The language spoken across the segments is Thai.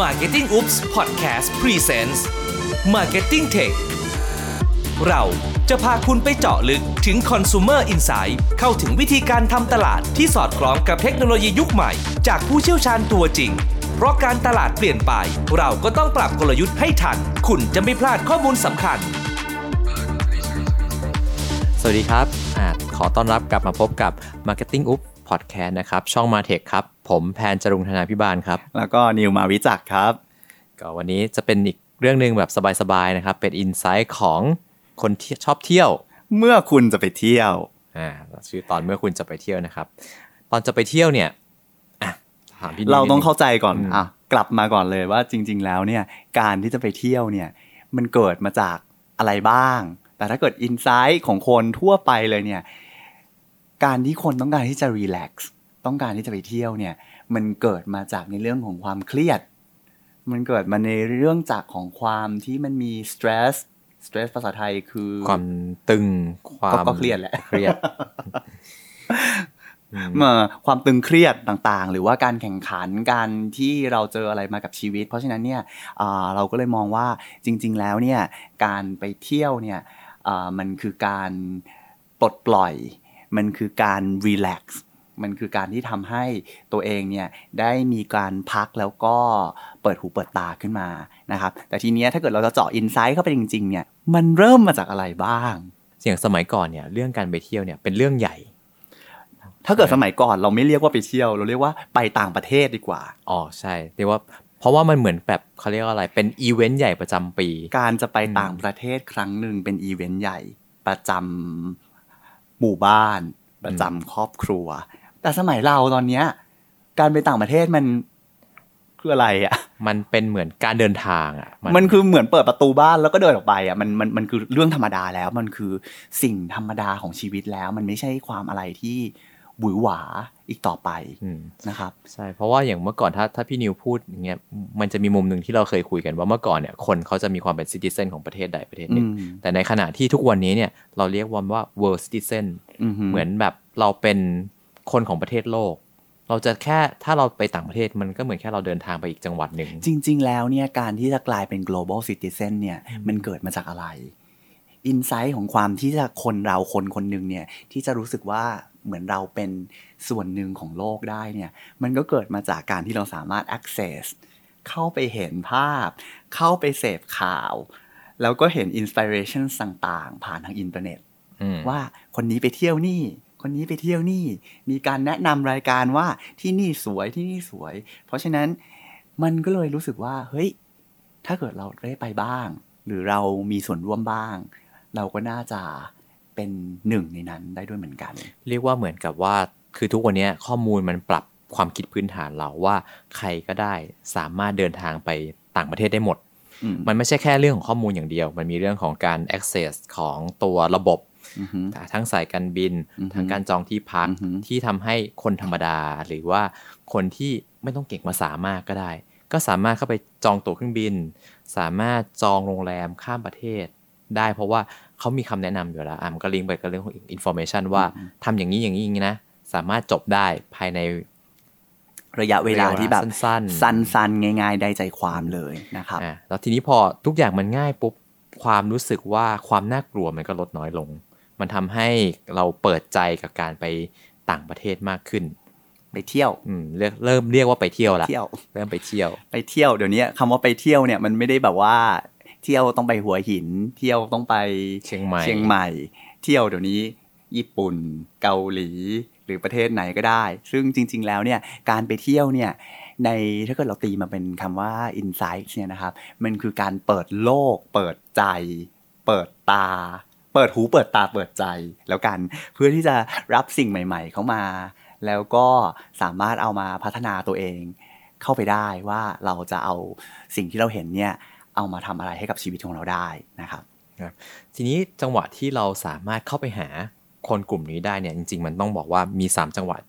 Marketing Oops Podcast Presents Marketing Tech เราจะพาคุณไปเจาะลึกถึง Consumer Insight เข้าถึงวิธีการทำตลาดที่สอดคล้องกับเทคโนโลยียุคใหม่ จากผู้เชี่ยวชาญตัวจริง เพราะการตลาดเปลี่ยนไป เราก็ต้องปรับกลยุทธ์ให้ทัน คุณจะไม่พลาดข้อมูลสำคัญ สวัสดีครับอขอต้อนรับกลับมาพบกับ Marketing Up Podcast นะครับ ช่อง Martech ครับ ผมแพนจรุงธนาพิบาลครับ แล้วก็นิวมาวิจักรครับ ก็วันนี้จะเป็นอีกเรื่องหนึ่งแบบสบายๆนะครับ เป็นอินไซต์ของคนที่ชอบเที่ยว เมื่อคุณจะไปเที่ยวอ่าชื่อตอนเมื่อคุณจะไปเที่ยวนะครับ ตอนจะไปเที่ยวเนี่ยอะถามพี่นิดเราต้องนิดนึเข้าใจก่อนอืมอะกลับมาก่อนเลยว่าจริง ๆ แล้วเนี่ยการที่จะไปเที่ยวเนี่ยมันเกิดมาจากอะไรบ้าง แต่ถ้าเกิดอินไซต์ของคนทั่วไปเลยเนี่ยการที่คนต้องการที่จะรีแลกซ์ ต้องการที่จะไปเที่ยวเนี่ย มันเกิดมาจากในเรื่องของความเครียด มันเกิดมาในเรื่องจากของความที่มันมีสตรสสตรสภาษาไทยคือความตึงความก็ก็เครียดแหละเครียดเมื่อความตึงเครียดต่างๆ หรือว่าการแข่งขันการที่เราเจออะไรมากับชีวิต เพราะฉะนั้นเนี่ยอ่าเราก็เลยมองว่าจริง ๆ แล้วเนี่ยการไปเที่ยวเนี่ยอ่ามันคือการปลดปล่อย มันคือการรีแลกซ์ มันคือการที่ทำให้ตัวเองเนี่ยได้มีการพักแล้วก็เปิดหูเปิดตาขึ้นมานะครับ แต่ทีเนี้ยถ้าเกิดเราจะเจาะอินไซต์เข้าไปจริงๆเนี่ยมันเริ่มมาจากอะไรบ้างเสียงสมัยก่อนเนี่ยเรื่องการไปเที่ยวเนี่ยเป็นเรื่องใหญ่ ถ้าเกิดสมัยก่อนเราไม่เรียกว่าไปเที่ยว เราเรียกว่าไปต่างประเทศดีกว่าอ๋อใช่เรียกว่าเพราะว่ามันเหมือนแบบเขาเรียกว่าอะไรเป็นอีเวนต์ใหญ่ประจำปี การจะไปต่างประเทศครั้งหนึ่งเป็นอีเวนต์ใหญ่ประจำหมู่บ้าน ประจำครอบครัว แต่สมัยเราตอนเนี้ย การไปต่างประเทศมันคืออะไรอะ มันเป็นเหมือนการเดินทางอะ มันคือเหมือนเปิดประตูบ้านแล้วก็เดินออกไปอะมันมันมันคือเรื่องธรรมดาแล้ว มันคือสิ่งธรรมดาของชีวิตแล้ว มันไม่ใช่ความอะไรที่หวือหวาอีกต่อไปอืมนะครับ ใช่ เพราะว่าอย่างเมื่อก่อนถ้าถ้าพี่นิวพูดอย่างเงี้ยมันจะมีมุมหนึ่งที่เราเคยคุยกันว่าเมื่อก่อนเนี่ยคนเขาจะมีความเป็นซิติเซนของประเทศใดประเทศหนึ่งอืมแต่ในขณะที่ทุกวันนี้เนี่ยเราเรียกว่าว่า world citizen อือเหมือนแบบเราเป็น คนของประเทศโลก เราจะแค่ถ้าเราไปต่างประเทศมันก็เหมือนแค่เราเดินทางไปอีกจังหวัดหนึ่ง จริง ๆ แล้วเนี่ยการที่จะกลายเป็น global citizen เนี่ยมันเกิดมาจากอะไรอินไซต์ของความที่จะคนเราคนคนหนึ่งเนี่ยที่จะรู้สึกว่าเหมือนเราเป็นส่วนหนึ่งของโลกได้เนี่ยมันก็เกิดมาจากการที่เราสามารถ access เข้าไปเห็นภาพ เข้าไปเสพข่าว แล้วก็เห็น inspiration ต่างๆ ผ่านทางอินเทอร์เน็ตอืมว่าคนนี้ไปเที่ยวนี่ คนนี้ไปเที่ยวนี่ มีการแนะนำรายการว่าที่นี่สวยที่นี่สวย เพราะฉะนั้นมันก็เลยรู้สึกว่า เฮ้ย ถ้าเกิดเราได้ไปบ้าง หรือเรามีส่วนร่วมบ้าง เราก็น่าจะเป็นหนึ่งในนั้นได้ด้วยเหมือนกัน เรียกว่าเหมือนกับว่าคือทุกวันนี้ข้อมูลมันปรับความคิดพื้นฐานเราว่าใครก็ได้สามารถเดินทางไปต่างประเทศได้หมดอืมมันไม่ใช่แค่เรื่องของข้อมูลอย่างเดียว มันมีเรื่องของการ access ของตัวระบบอือฮึ ทั้งสายการบินอือฮึทั้งการจองที่พักอือฮึที่ทำให้คนธรรมดา หรือว่าคนที่ไม่ต้องเก่งภาษามากก็ได้ ก็สามารถเข้าไปจองตั๋วเครื่องบิน สามารถจองโรงแรมข้ามประเทศ ได้เพราะว่าเขามีคำแนะนำอยู่แล้วอะมันก็ลิงก์ไปกับเรื่องของ information ว่าทำอย่างนี้อย่างนี้อย่างนี้นะสามารถจบได้ภายในระยะเวลาที่แบบสั้นๆสั้นๆง่าย ๆ ได้ใจความเลยนะครับอะแล้วทีนี้พอทุกอย่างมันง่ายปุ๊บความรู้สึกว่าความน่ากลัวมันก็ลดน้อยลง มันทำให้เราเปิดใจกับการไปต่างประเทศมากขึ้น ไปเที่ยวอืมเรียกเริ่มเรียกว่าไปเที่ยวละเที่ยวเริ่มไปเที่ยว ไปเที่ยวเดี๋ยวนี้คำว่าไปเที่ยวเนี่ยมันไม่ได้แบบว่า เที่ยวต้องไปหัวหิน เที่ยวต้องไปเชียงใหม่เชียงใหม่ เที่ยวเดี๋ยวนี้ ญี่ปุ่น เกาหลีหรือประเทศไหนก็ได้ ซึ่งจริง ๆ แล้วเนี่ยการไปเที่ยวเนี่ยในถ้าเกิดเราตีมาเป็นคำว่า insight เนี่ยนะครับ มันคือการเปิดโลก เปิดใจ เปิดตา เปิดหูเปิดตาเปิดใจแล้วกัน เพื่อที่จะรับสิ่งใหม่ ๆ เข้ามา แล้วก็สามารถเอามาพัฒนาตัวเอง เข้าไปได้ว่าเราจะเอาสิ่งที่เราเห็นเนี่ยเอามาทำอะไรให้กับชีวิตของเราได้นะครับทีนี้จังหวะที่เราสามารถเข้าไปหาคนกลุ่มนี้ได้เนี่ยจริง ๆ มันต้องบอกว่ามี 3 จังหวัด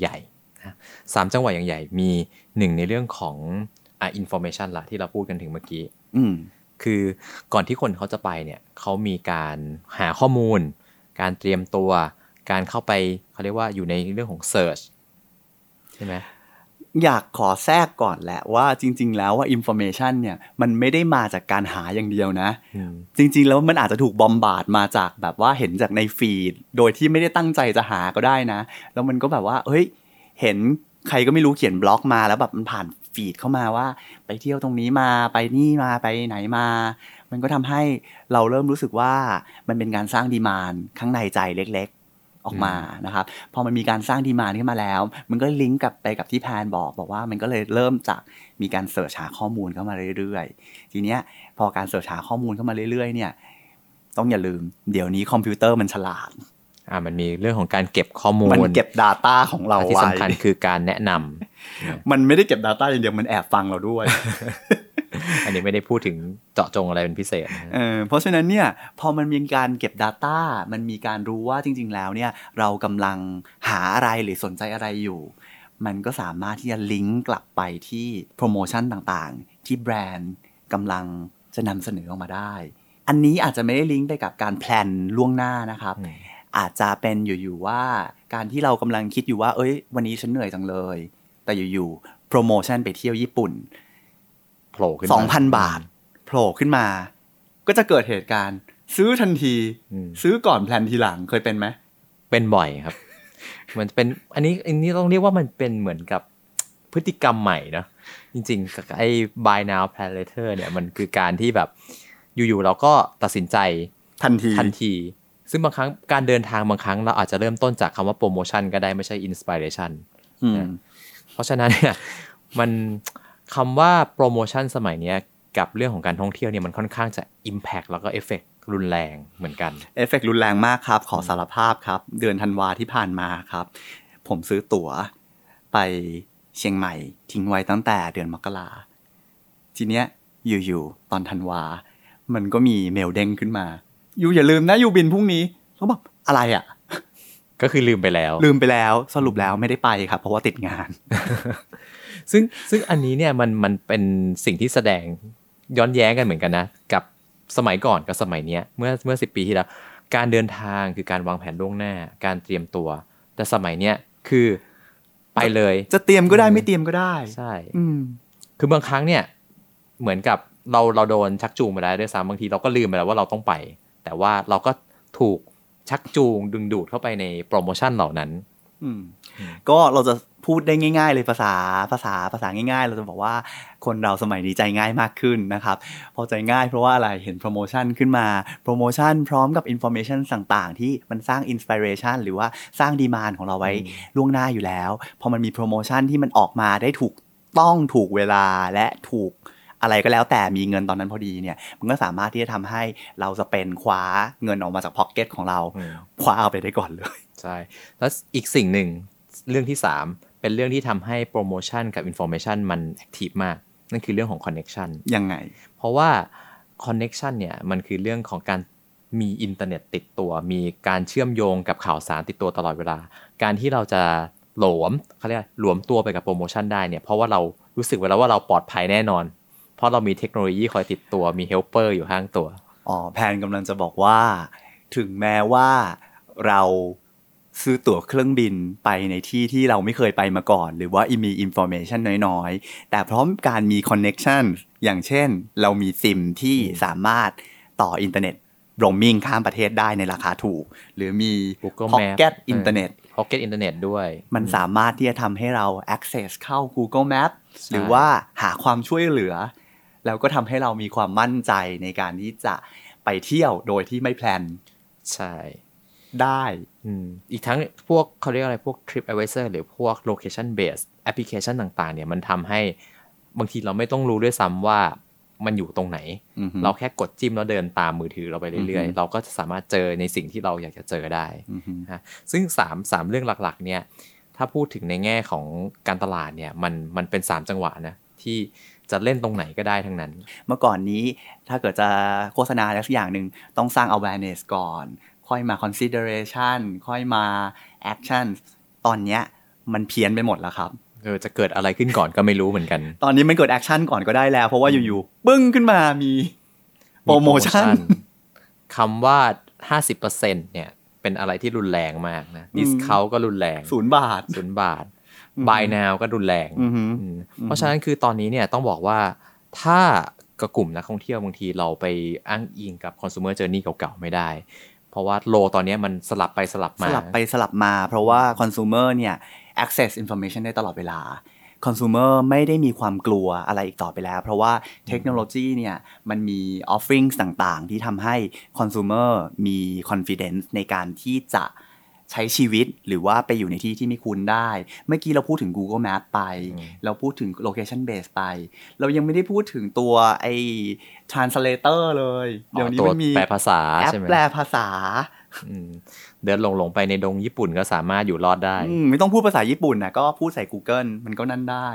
ใหญ่ๆนะสามจังหวัดอย่างใหญ่มีหนึ่งในเรื่องของอ่า information ละที่เราพูดกันถึงเมื่อกี้อืม คือก่อนที่คนเขาจะไปเนี่ยเขามีการหาข้อมูล การเตรียมตัว การเข้าไปเขาเรียกว่าอยู่ในเรื่องของ Search ใช่ไหมอยากขอแทรกก่อนแหละว่าจริง ๆ แล้วว่า information เนี่ยมันไม่ได้มาจากการหาอย่างเดียวนะอืมจริง ๆ แล้วมันอาจจะถูกบอมบาดมาจากแบบว่าเห็นจากในฟีด โดยที่ไม่ได้ตั้งใจจะหาก็ได้นะ แล้วมันก็แบบว่า เฮ้ย เห็นใครก็ไม่รู้เขียนบล็อกมาแล้วแบบมันผ่าน ฟีดเข้ามาว่า ไปเที่ยวตรงนี้มาไปนี่มาไปไหนมา มันก็ทำให้เราเริ่มรู้สึกว่ามันเป็นการสร้าง demand ข้างในใจเล็กๆออกมานะครับพอมันมีการสร้าง demand ขึ้นมาแล้ว มันก็ลิงก์กลับไปกับที่แพนบอก บอกว่ามันก็เลยเริ่มจากมีการ search หาข้อมูลเข้ามาเรื่อยๆ ทีเนี้ยพอการ search หาข้อมูลเข้ามาเรื่อยๆ เนี่ย ต้องอย่าลืม เดี๋ยวนี้คอมพิวเตอร์มันฉลาด อ่ามันมีเรื่องของการเก็บข้อมูล มันเก็บ Data ของเราที่ไว้สำคัญคือการแนะนำมันไม่ได้เก็บ Data อย่างเดียวมันแอบฟังเราด้วย อันนี้ไม่ได้พูดถึงเจาะจงอะไรเป็นพิเศษนะเออเพราะฉะนั้นเนี่ยพอมันมีการเก็บ Data มันมีการรู้ว่าจริง ๆ แล้วเนี่ยเรากำลังหาอะไรหรือสนใจอะไรอยู่ มันก็สามารถที่จะลิงก์กลับไปที่โปรโมชั่นต่างๆ ที่แบรนด์กำลังจะนำเสนอออกมาได้ อันนี้อาจจะไม่ได้ลิงก์ไปกับการแพลนล่วงหน้านะครับ อืมอาจจะเป็นอยู่ๆว่าการที่เรากำลังคิดอยู่ว่า เอ้ย วันนี้ฉันเหนื่อยจังเลย แต่อยู่ๆโปรโมชั่นไปเที่ยวญี่ปุ่นโผล่ขึ้นมาสองพันบาทโผล่ขึ้นมา ก็จะเกิดเหตุการณ์ ซื้อทันทีอืมซื้อก่อนแพลนทีหลังเคยเป็นไหมเป็นบ่อยครับมันเป็นอันนี้อันนี้ต้องเรียกว่ามันเป็นเหมือนกับพฤติกรรมใหม่เนอะจริงๆกับไอ้ buy now plan later เนี่ยมันคือการที่แบบอยู่ๆเราก็ตัดสินใจทันทีทันที ซึ่งบางครั้งการเดินทางบางครั้งเราอาจจะเริ่มต้นจากคำว่าโปรโมชั่นก็ได้ไม่ใช่ inspiration อืมเพราะฉะนั้นเนี่ยมันคำว่าโปรโมชั่นสมัยเนี้ยกับเรื่องของการท่องเที่ยวเนี่ยมันค่อนข้างจะ Impact แล้วก็เอฟเฟกรุนแรงเหมือนกันเอฟเฟกต์รุนแรงมากครับ ขอสารภาพครับ เดือนธันวาที่ผ่านมาครับ ผมซื้อตั๋วไปเชียงใหม่ทิ้งไว้ตั้งแต่เดือนมกราทีเนี้ยอยู่ๆตอนธันวา มันก็มีเมลเด้งขึ้นมา you อย่าลืมนะ you บินพรุ่งนี้เขาบอกอะไรอะ่ะ ก็คือลืมไปแล้ว ลืมไปแล้วสรุปแล้วไม่ได้ไปครับเพราะว่าติดงาน ซึ่งซึ่งอันนี้เนี่ยมันมันเป็นสิ่งที่แสดงย้อนแย้งกันเหมือนกันนะ กับสมัยก่อนกับสมัยเนี้ยเมื่อเมื่อสิปีที่แล้ว การเดินทางคือการวางแผนล่วงหน้า การเตรียมตัว แต่สมัยเนี้ยคือไปเลย จะเตรียมก็ได้ไม่เตรียมก็ได้ใช่อืมคือบางครั้งเนี่ยเหมือนกับเราเราโดนชักจูงไปแล้วด้วยซ้ำบางทีเราก็ลืมไปแล้วว่าเราต้องไป แต่ว่าเราก็ถูกชักจูงดึงดูดเข้าไปในโปรโมชั่นเหล่านั้นอืมก็เราจะพูดได้ง่าย ๆ เลยภาษาภาษาภาษาง่าย ๆ เราจะบอกว่าคนเราสมัยนี้ใจง่ายมากขึ้นนะครับ พอใจง่ายเพราะว่าอะไรเห็นโปรโมชั่นขึ้นมาโปรโมชั่นพร้อมกับอินโฟ a t ชันต่างๆ ที่มันสร้าง inspiration หรือว่าสร้าง demand ของเราไว้ล่วงหน้าอยู่แล้ว พอมันมีโปรโมชั่นที่มันออกมาได้ถูกต้องถูกเวลาและถูก อะไรก็แล้วแต่มีเงินตอนนั้นพอดีเนี่ยมันก็สามารถที่จะทำให้เราจะเป็นคว้าเงินออกมาจาก pocket ของเราอืมคว้าเอาไปได้ก่อนเลยใช่แล้วอีกสิ่งหนึ่งเรื่องที่ 3 เป็นเรื่องที่ทำให้โปรโมชั่นกับอินโฟ a t ชันมันแอคทีฟมาก นั่นคือเรื่องของ connection ยังไง เพราะว่า connection เนี่ยมันคือเรื่องของการมีอินเทอร์เน็ตติดตัว มีการเชื่อมโยงกับข่าวสารติดตัวตลอดเวลา การที่เราจะหลวมเขาเรียกอะไรหลวมตัวไปกับโปรโมชั่นได้เนี่ยเพราะว่าเรารู้สึกไว้แล้วว่าเราปลอดภัยแน่นอน เพราะเรามีเทคโนโลยีคอยติดตัวมี helper อยู่ข้างตัว อ๋อแพนกำลังจะบอกว่า ถึงแม้ว่าเราซื้อตั๋วเครื่องบินไปในที่ที่เราไม่เคยไปมาก่อน หรือว่ามี information น้อยๆ แต่พร้อมการมี connection อย่างเช่น เรามีซิมที่สามารถต่ออินเทอร์เน็ตโรมมิ่งข้ามประเทศได้ในราคาถูก หรือมี Google Map pocket internet pocket internet ด้วย มันสามารถที่จะทำให้เรา access เข้า Google Map ใช่หรือว่าหาความช่วยเหลือ แล้วก็ทำให้เรามีความมั่นใจในการที่จะไปเที่ยวโดยที่ไม่ plan ใช่ได้อืมอีกทั้งพวกเขาเรียกอะไรพวก Trip Advisor หรือพวก Location Based Application ต่างๆ เนี่ยมันทำให้บางทีเราไม่ต้องรู้ด้วยซ้ำว่ามันอยู่ตรงไหนอือฮึเราแค่กดจิ้มแล้วเดินตามมือถือเราไปเรื่อยอือฮึๆเราก็จะสามารถเจอในสิ่งที่เราอยากจะเจอได้อือฮึนะซึ่ง3 3เรื่องหลักๆ เนี่ย ถ้าพูดถึงในแง่ของการตลาดเนี่ยมันมันเป็น 3 จังหวะนะที่ จะเล่นตรงไหนก็ได้ทั้งนั้น เมื่อก่อนนี้ถ้าเกิดจะโฆษณาอะไรสักอย่างหนึ่งต้องสร้าง awareness ก่อน ค่อยมา consideration ค่อยมา action ตอนเนี้ยมันเพี้ยนไปหมดแล้วครับเออจะเกิดอะไรขึ้นก่อนก็ไม่รู้เหมือนกัน ตอนนี้มันเกิด action ก่อนก็ได้แล้ว เพราะว่าอยู่ๆปึ้งขึ้นมามีโปรโมชั่นคำว่า 50%เนี่ย เป็นอะไรที่รุนแรงมากนะอืมดิสเขาก็รุนแรงศูนย์บาทศูนย์บาท buy now ก็รุนแรงอือฮึอืมเพราะฉะนั้นคือตอนนี้เนี่ยต้องบอกว่าถ้ากระกลุ่มนักท่องเที่ยวบางทีเราไปอ้างอิงกับ consumer journey เก่าๆ ไม่ได้ เพราะว่าโลตอนนี้มันสลับไปสลับสมาลับไปสลับมา เพราะว่า consumer เนี่ย access information ได้ตลอดเวลา consumer ไม่ได้มีความกลัวอะไรอีกต่อไปแล้ว เพราะว่าเทคโนโลยีเนี่ยมันมี offerings ต่างๆ ที่ทำให้ consumer มี confidence ในการที่จะ ใช้ชีวิตหรือว่าไปอยู่ในที่ที่ไม่คุ้นได้ เมื่อกี้เราพูดถึง Google Map ไปอืมเราพูดถึง location base ไป เรายังไม่ได้พูดถึงตัวไอ้ translator เลย เดี๋ยวนี้ตัวมันมีแปลภาษาแอปใช่ไหมแปลภาษาอืมเดินหลงหลงๆไปในดงญี่ปุ่นก็สามารถอยู่รอดได้อืมไม่ต้องพูดภาษาญี่ปุ่นนะก็พูดใส่ Google มันก็นั่นได้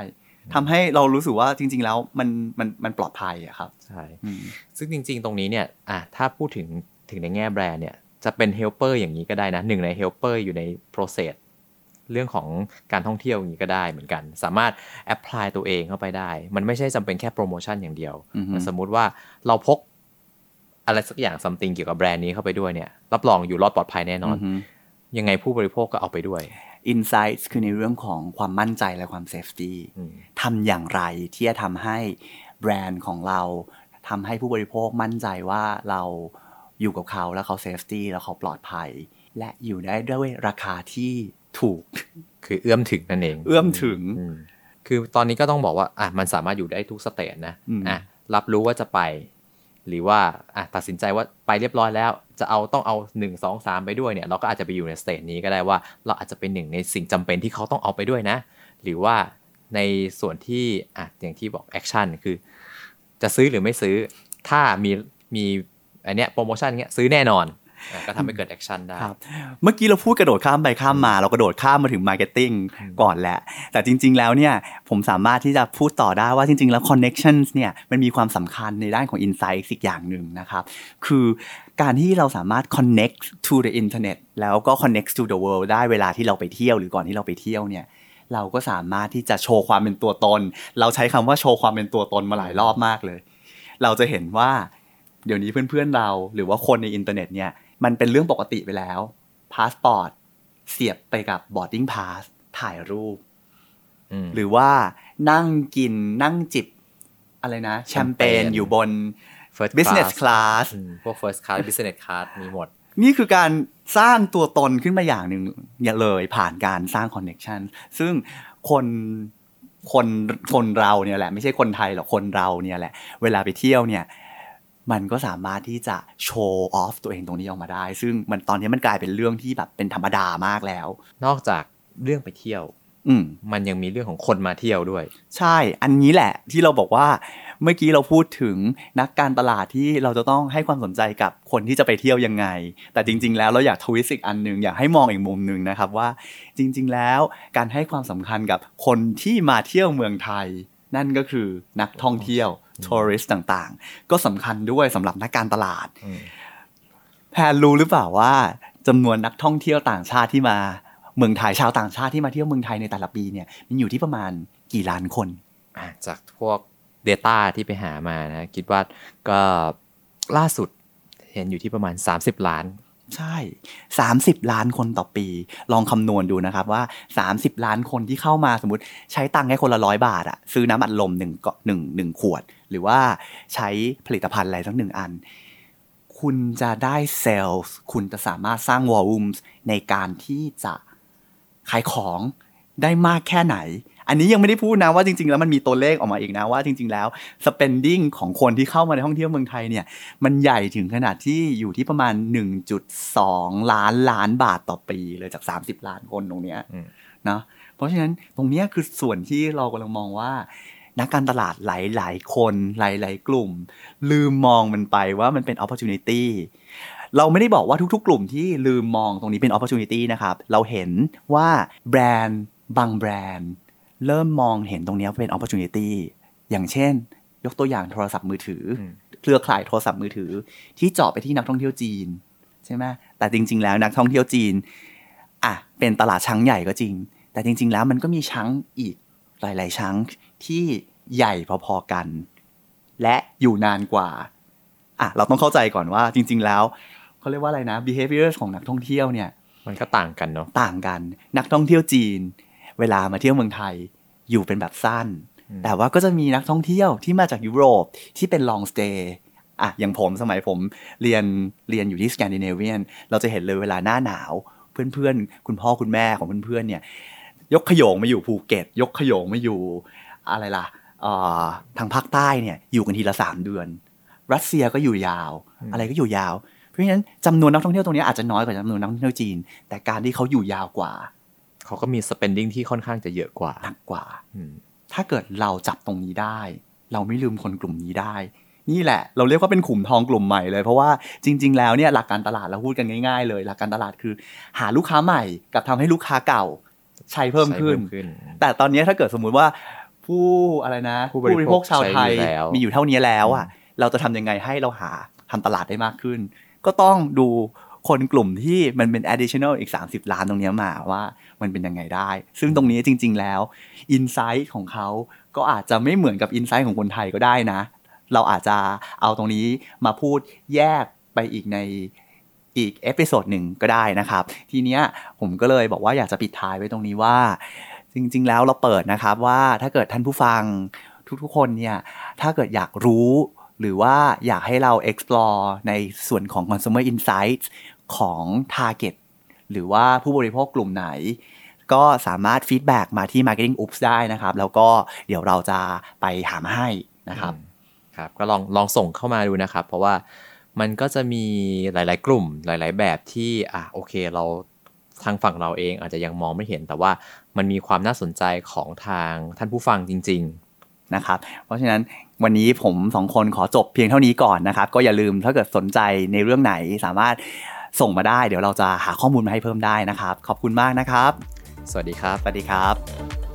ทำให้เรารู้สึกว่าจริง ๆ แล้วมันมันมันปลอดภัยอะครับใช่อืมซึ่งจริง ๆ ตรงนี้เนี่ยอะถ้าพูดถึงถึงในแง่แบรนด์เนี่ย จะเป็น helper อย่างนี้ก็ได้นะหนึ่งใน helper อยู่ใน process เรื่องของการท่องเที่ยวอย่างนี้ก็ได้เหมือนกัน สามารถ apply ตัวเองเข้าไปได้ มันไม่ใช่จำเป็นแค่โปรโมชั่นอย่างเดียวอือฮึมันสมมุติว่าเราพกอะไรสักอย่าง something เกี่ยวกับแบรนด์นี้เข้าไปด้วยเนี่ย รับรองอยู่รอดปลอดภัยแน่นอนอือฮึยังไงผู้บริโภคก็เอาไปด้วย Insights คือในเรื่องของความมั่นใจและความ safety อืมทำอย่างไรที่จะทำให้แบรนด์ของเราทำให้ผู้บริโภคมั่นใจว่าเรา อยู่กับเขาแล้วเขา safety แล้วเขาปลอดภัย และอยู่ได้ด้วยราคาที่ถูก คือเอื้อมถึงนั่นเอง เอื้อมถึงอืมคือตอนนี้ก็ต้องบอกว่าอะมันสามารถอยู่ได้ทุกสเตจนะอืมอะรับรู้ว่าจะไป หรือว่าอะตัดสินใจว่าไปเรียบร้อยแล้ว จะเอาต้องเอา1 2 3 ไปด้วยเนี่ย เราก็อาจจะไปอยู่ใน stage นี้ก็ได้ว่า เราอาจจะเป็นหนึ่งในสิ่งจำเป็นที่เขาต้องเอาไปด้วยนะ หรือว่าในส่วนที่อะอย่างที่บอก action คือ จะซื้อหรือไม่ซื้อถ้ามีมี อันเนี้ยโปรโมชั่นเงี้ยซื้อแน่นอนอะก็ทำให้เกิด action ได้ครับเมื่อกี้เราพูดกระโดดข้ามไปข้ามมา เรากระโดดข้ามมาถึง marketing ก่อนแหละ แต่จริง ๆ แล้วเนี่ยผมสามารถที่จะพูดต่อได้ว่าจริง ๆ แล้ว connections เนี่ยมันมีความสำคัญในด้านของ insight อีกอย่างหนึ่งนะครับ คือการที่เราสามารถ connect to the internet แล้วก็ connect to the world ได้เวลาที่เราไปเที่ยวหรือก่อนที่เราไปเที่ยวเนี่ยเราก็สามารถที่จะโชว์ความเป็นตัวตน เราใช้คำว่าโชว์ความเป็นตัวตนมาหลายรอบมากเลย เราจะเห็นว่า เดี๋ยวนี้เพื่อนๆเรา หรือว่าคนในอินเทอร์เน็ตเนี่ย มันเป็นเรื่องปกติไปแล้วพาสปอร์ตเสียบไปกับ boarding pass ถ่ายรูปอืมหรือว่านั่งกินนั่งจิบ อะไรนะ แชมเปญแชมเปญอยู่บน First business class class อืมพวก first class business class มีหมด นี่คือการสร้างตัวตนขึ้นมาอย่างหนึ่งเนี่ยเลยผ่านการสร้างคอนเน็ชันซึ่งคนคนคนเราเนี่ยแหละ ไม่ใช่คนไทยหรอกคนเราเนี่ยแหละ เวลาไปเที่ยวเนี่ย มันก็สามารถที่จะโชว์ออฟตัวเองตรงนี้ออกมาได้ ซึ่งมันตอนนี้มันกลายเป็นเรื่องที่แบบเป็นธรรมดามากแล้ว นอกจากเรื่องไปเที่ยว อืมมันยังมีเรื่องของคนมาเที่ยวด้วย ใช่ อันนี้แหละที่เราบอกว่าเมื่อกี้เราพูดถึงนักการตลาดที่เราจะต้องให้ความสนใจกับคนที่จะไปเที่ยวยังไง แต่จริง ๆ แล้วเราอยากทวิสต์อีกอันหนึ่งอยากให้มองอีกมุมหนึ่งนะครับว่า จริง ๆ แล้วการให้ความสำคัญกับคนที่มาเที่ยวเมืองไทย นั่นก็คือนักท่องเที่ยว ทัวริสต์ต่างๆ ก็สำคัญด้วยสำหรับนักการตลาดอืมแพนรู้หรือเปล่าว่าจำนวนนักท่องเที่ยวต่างชาติที่มาเมืองไทยชาวต่างชาติที่มาเที่ยวเมืองไทยในแต่ละปีเนี่ยมันอยู่ที่ประมาณกี่ล้านคนอะจากพวก Data ที่ไปหามานะ คิดว่าก็ล่าสุดเห็นอยู่ที่ประมาณ 30 ล้าน ใช่ 30 ล้านคนต่อปี ลองคำนวณดูนะครับว่า 30 ล้านคนที่เข้ามาสมมติใช้ตังค์แค่คนละร้อยบาทอะซื้อน้ำอัดลมหนึ่งกหนึ่งหนึ่งขวด หรือว่าใช้ผลิตภัณฑ์อะไรสักหนึ่งอัน คุณจะได้เซลล์ คุณจะสามารถสร้างวอลลุ่มในการที่จะขายของได้มากแค่ไหน อันนี้ยังไม่ได้พูดนะว่าจริง ๆ แล้วมันมีตัวเลขออกมาอีกนะว่าจริง ๆ แล้ว spending ของคนที่เข้ามาในท่องเที่ยวเมืองไทยเนี่ยมันใหญ่ถึงขนาดที่อยู่ที่ประมาณ 1.2 ล้านล้านบาทต่อปีเลยจาก 30 ล้านคนตรงเนี้ยอืมนะเพราะฉะนั้นตรงเนี้ยคือส่วนที่เรากำลังมองว่านักการตลาดหลาย ๆ คนหลาย ๆ กลุ่ม ลืมมองมันไปว่ามันเป็น opportunity เราไม่ได้บอกว่าทุก ๆ กลุ่มที่ลืมมองตรงนี้เป็น opportunity นะครับ เราเห็นว่าแบรนด์บางแบรนด์ เริ่มมองเห็นตรงเนี้ยเป็น opportunity อย่างเช่น ยกตัวอย่างโทรศัพท์มือถืออมเครือข่ายโทรศัพท์มือถือ ที่เจาะไปที่นักท่องเที่ยวจีน ใช่ไหมแต่จริง ๆ แล้วนักท่องเที่ยวจีนอะเป็นตลาดช้างใหญ่ก็จริง แต่จริง ๆ แล้วมันก็มีช้างอีกหลาย ๆ ช้างที่ใหญ่พอๆกัน และอยู่นานกว่าอะเราต้องเข้าใจก่อนว่าจริง ๆ แล้วเขาเรียกว่าอะไรนะ behavior ของนักท่องเที่ยวเนี่ย มันก็ต่างกันเนาะต่างกัน นักท่องเที่ยวจีน เวลามาเที่ยวเมืองไทย อยู่เป็นแบบสั้นอืมแต่ว่าก็จะมีนักท่องเที่ยวที่มาจากยุโรปที่เป็น long stay อะอย่างผมสมัยผมเรียนเรียนอยู่ที่สแกนดิเนเวียนเราจะเห็นเลยเวลาหน้าหนาว เพื่อนๆ คุณพ่อคุณแม่ของเพื่อนๆเนี่ย ยกขยงมาอยู่ภูเก็ต ยกขยงมาอยู่อะไรล่ะเอ่อทางภาคใต้เนี่ยอยู่กันทีละสามเดือน รัสเซียก็อยู่ยาวอืมอะไรก็อยู่ยาว เพราะฉะนั้นจำนวนนักท่องเที่ยวตรงนี้อาจจะน้อยกว่าจำนวนนักท่องเที่ยวจีน แต่การที่เขาอยู่ยาวกว่า เขาก็มี spending ที่ค่อนข้างจะเยอะกว่าหนักกว่าอืมถ้าเกิดเราจับตรงนี้ได้ เราไม่ลืมคนกลุ่มนี้ได้ นี่แหละ เราเรียกว่าเป็นขุมทองกลุ่มใหม่เลย เพราะว่าจริง ๆ แล้วเนี่ยหลักการตลาดเราพูดกันง่าย ๆ เลย หลักการตลาดคือ หาลูกค้าใหม่กับทำให้ลูกค้าเก่าใช้เพิ่มขึ้นใช้เพิ่มขึ้น แต่ตอนนี้ถ้าเกิดสมมุติว่าผู้อะไรนะ ผู้บริโภคชาวไทยใช้อยู่แล้วมีอยู่เท่านี้แล้วอะเราจะทำยังไงให้เราหาทำตลาดได้มากขึ้น ก็ต้องดูคนกลุ่มที่มันเป็น additional อีก 30 ล้านตรงเนี้ยมาว่า มันเป็นยังไงได้ ซึ่งตรงนี้จริง ๆ แล้ว insight ของเขาก็อาจจะไม่เหมือนกับ insight ของคนไทยก็ได้นะ เราอาจจะเอาตรงนี้มาพูดแยกไปอีกในอีก episode หนึ่งก็ได้นะครับ ทีเนี้ยผมก็เลยบอกว่าอยากจะปิดท้ายไว้ตรงนี้ว่า จริง ๆ แล้วเราเปิดนะครับว่าถ้าเกิดท่านผู้ฟังทุกๆ คนเนี่ยถ้าเกิดอยากรู้หรือว่าอยากให้เรา explore ในส่วนของ consumer insights ของ target หรือว่าผู้บริโภคกลุ่มไหน ก็สามารถ feedback มาที่ marketing oops ได้นะครับ แล้วก็เดี๋ยวเราจะไปหามาให้นะครับอืมครับก็ลองลองส่งเข้ามาดูนะครับ เพราะว่ามันก็จะมีหลาย ๆ กลุ่มหลาย ๆ แบบที่อะโอเคเราทางฝั่งเราเองอาจจะยังมองไม่เห็น แต่ว่ามันมีความน่าสนใจของทางท่านผู้ฟังจริงนะครับ เพราะฉะนั้นวันนี้ผมสองคนขอจบเพียงเท่านี้ก่อนนะครับ ก็อย่าลืมถ้าเกิดสนใจในเรื่องไหนสามารถ ส่งมาได้ เดี๋ยวเราจะหาข้อมูลมาให้เพิ่มได้นะครับ ขอบคุณมากนะครับๆสวัสดีครับ สวัสดีครับ